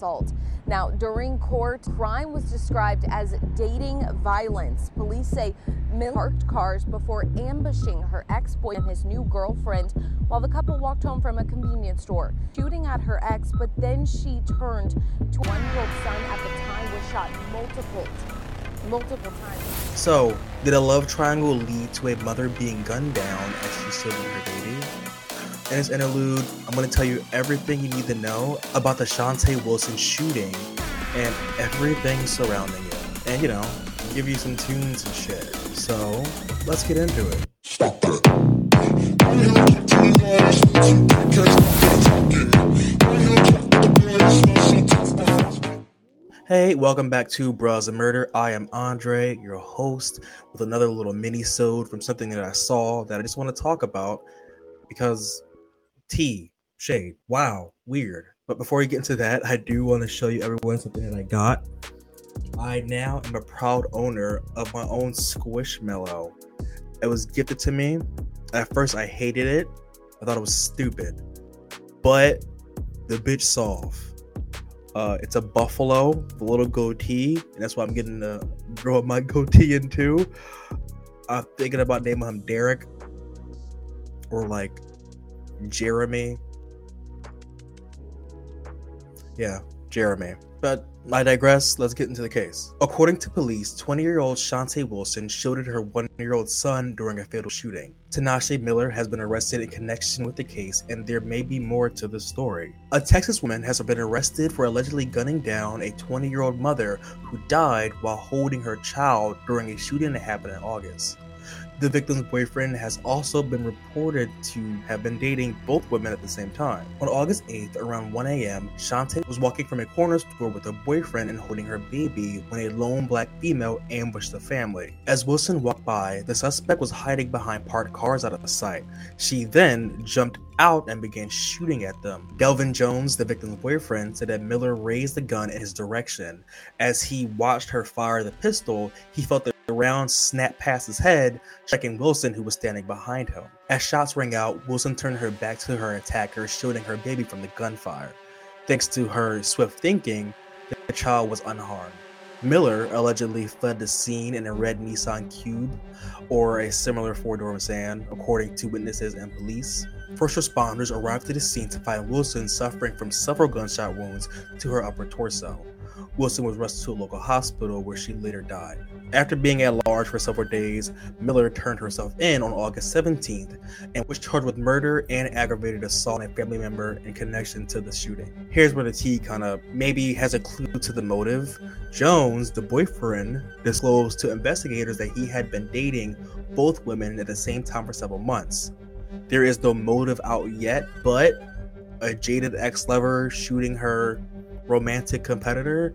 assault. Now, during court, crime was described as dating violence. Police say Miller parked cars before ambushing her ex-boy and his new girlfriend while the couple walked home from a convenience store, shooting at her ex, but then she turned to one-year-old son at the time was shot multiple multiple times. So, did a love triangle lead to a mother being gunned down as she's serving her baby? In this interlude, I'm going to tell you everything you need to know about the Shante Wilson shooting and everything surrounding it. And, you know, give you some tunes and shit. So, let's get into it. Stop it. Hey, welcome back to Bras and Murder. I am Andre, your host, with another little mini-sode from something that I saw that I just want to talk about because T shade. Wow, weird. But before we get into that, I do want to show you everyone something that I got. I now am a proud owner of my own Squishmallow. It was gifted to me. At first, I hated it. I thought it was stupid. But the bitch soft uh, it's a buffalo, the little goatee, and that's why I'm getting to grow my goatee into. I'm thinking about naming him Derek or like Jeremy. Yeah, Jeremy. But I digress. Let's get into the case. According to police, 20 year old Shante Wilson shielded her one year old son during a fatal shooting. Tinashe Miller has been arrested in connection with the case, and there may be more to the story. A Texas woman has been arrested for allegedly gunning down a 20 year old mother who died while holding her child during a shooting that happened in August. The victim's boyfriend has also been reported to have been dating both women at the same time. On August 8th, around 1 a.m., Shante was walking from a corner store with her boyfriend and holding her baby when a lone black female ambushed the family. As Wilson walked by, the suspect was hiding behind parked cars out of sight. She then jumped out and began shooting at them. Delvin Jones, the victim's boyfriend, said that Miller raised the gun in his direction. As he watched her fire the pistol, he felt the round snapped past his head, striking Wilson, who was standing behind him. As shots rang out, Wilson turned her back to her attacker, shielding her baby from the gunfire. Thanks to her swift thinking, the child was unharmed. Miller allegedly fled the scene in a red Nissan Cube or a similar four door sedan, according to witnesses and police. First responders arrived to the scene to find Wilson suffering from several gunshot wounds to her upper torso. Wilson was rushed to a local hospital where she later died. After being at large for several days, Miller turned herself in on August 17th and was charged with murder and aggravated assault on a family member in connection to the shooting. Here's where the T kind of maybe has a clue to the motive. Jones, the boyfriend, disclosed to investigators that he had been dating both women at the same time for several months. There is no motive out yet, but a jaded ex lover shooting her romantic competitor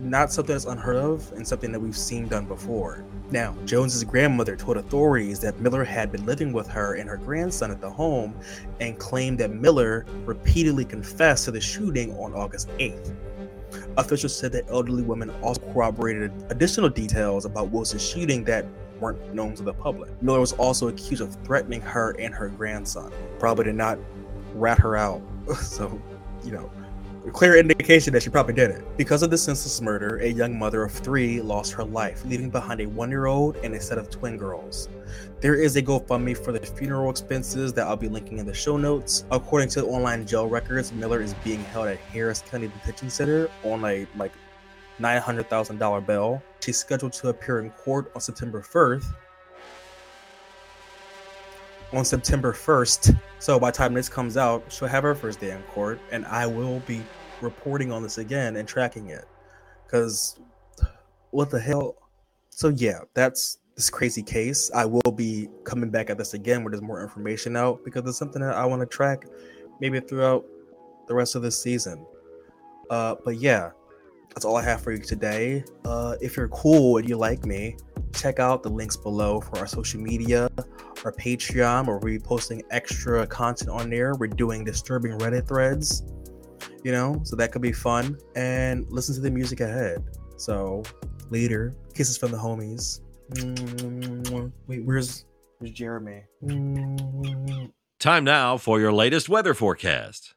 not something that's unheard of and something that we've seen done before. Now, Jones's grandmother told authorities that Miller had been living with her and her grandson at the home and claimed that Miller repeatedly confessed to the shooting on August 8th. Officials said that elderly women also corroborated additional details about Wilson's shooting that weren't known to the public. Miller was also accused of threatening her and her grandson. Probably did not rat her out. so, you know, a clear indication that she probably did it. Because of the senseless murder, a young mother of three lost her life, leaving behind a one year old and a set of twin girls. There is a GoFundMe for the funeral expenses that I'll be linking in the show notes. According to online jail records, Miller is being held at Harris County Detention Center on a like $900,000 bail. She's scheduled to appear in court on September 1st, on September 1st. So by the time this comes out, she'll have her first day in court, and I will be reporting on this again and tracking it. Because what the hell? So yeah, that's this crazy case. I will be coming back at this again where there's more information out because it's something that I want to track maybe throughout the rest of this season. Uh, but yeah, that's all I have for you today. Uh, if you're cool and you like me, check out the links below for our social media, our Patreon, where we're posting extra content on there. We're doing disturbing Reddit threads, you know, so that could be fun. And listen to the music ahead. So later, kisses from the homies. Wait, where's where's Jeremy? Time now for your latest weather forecast.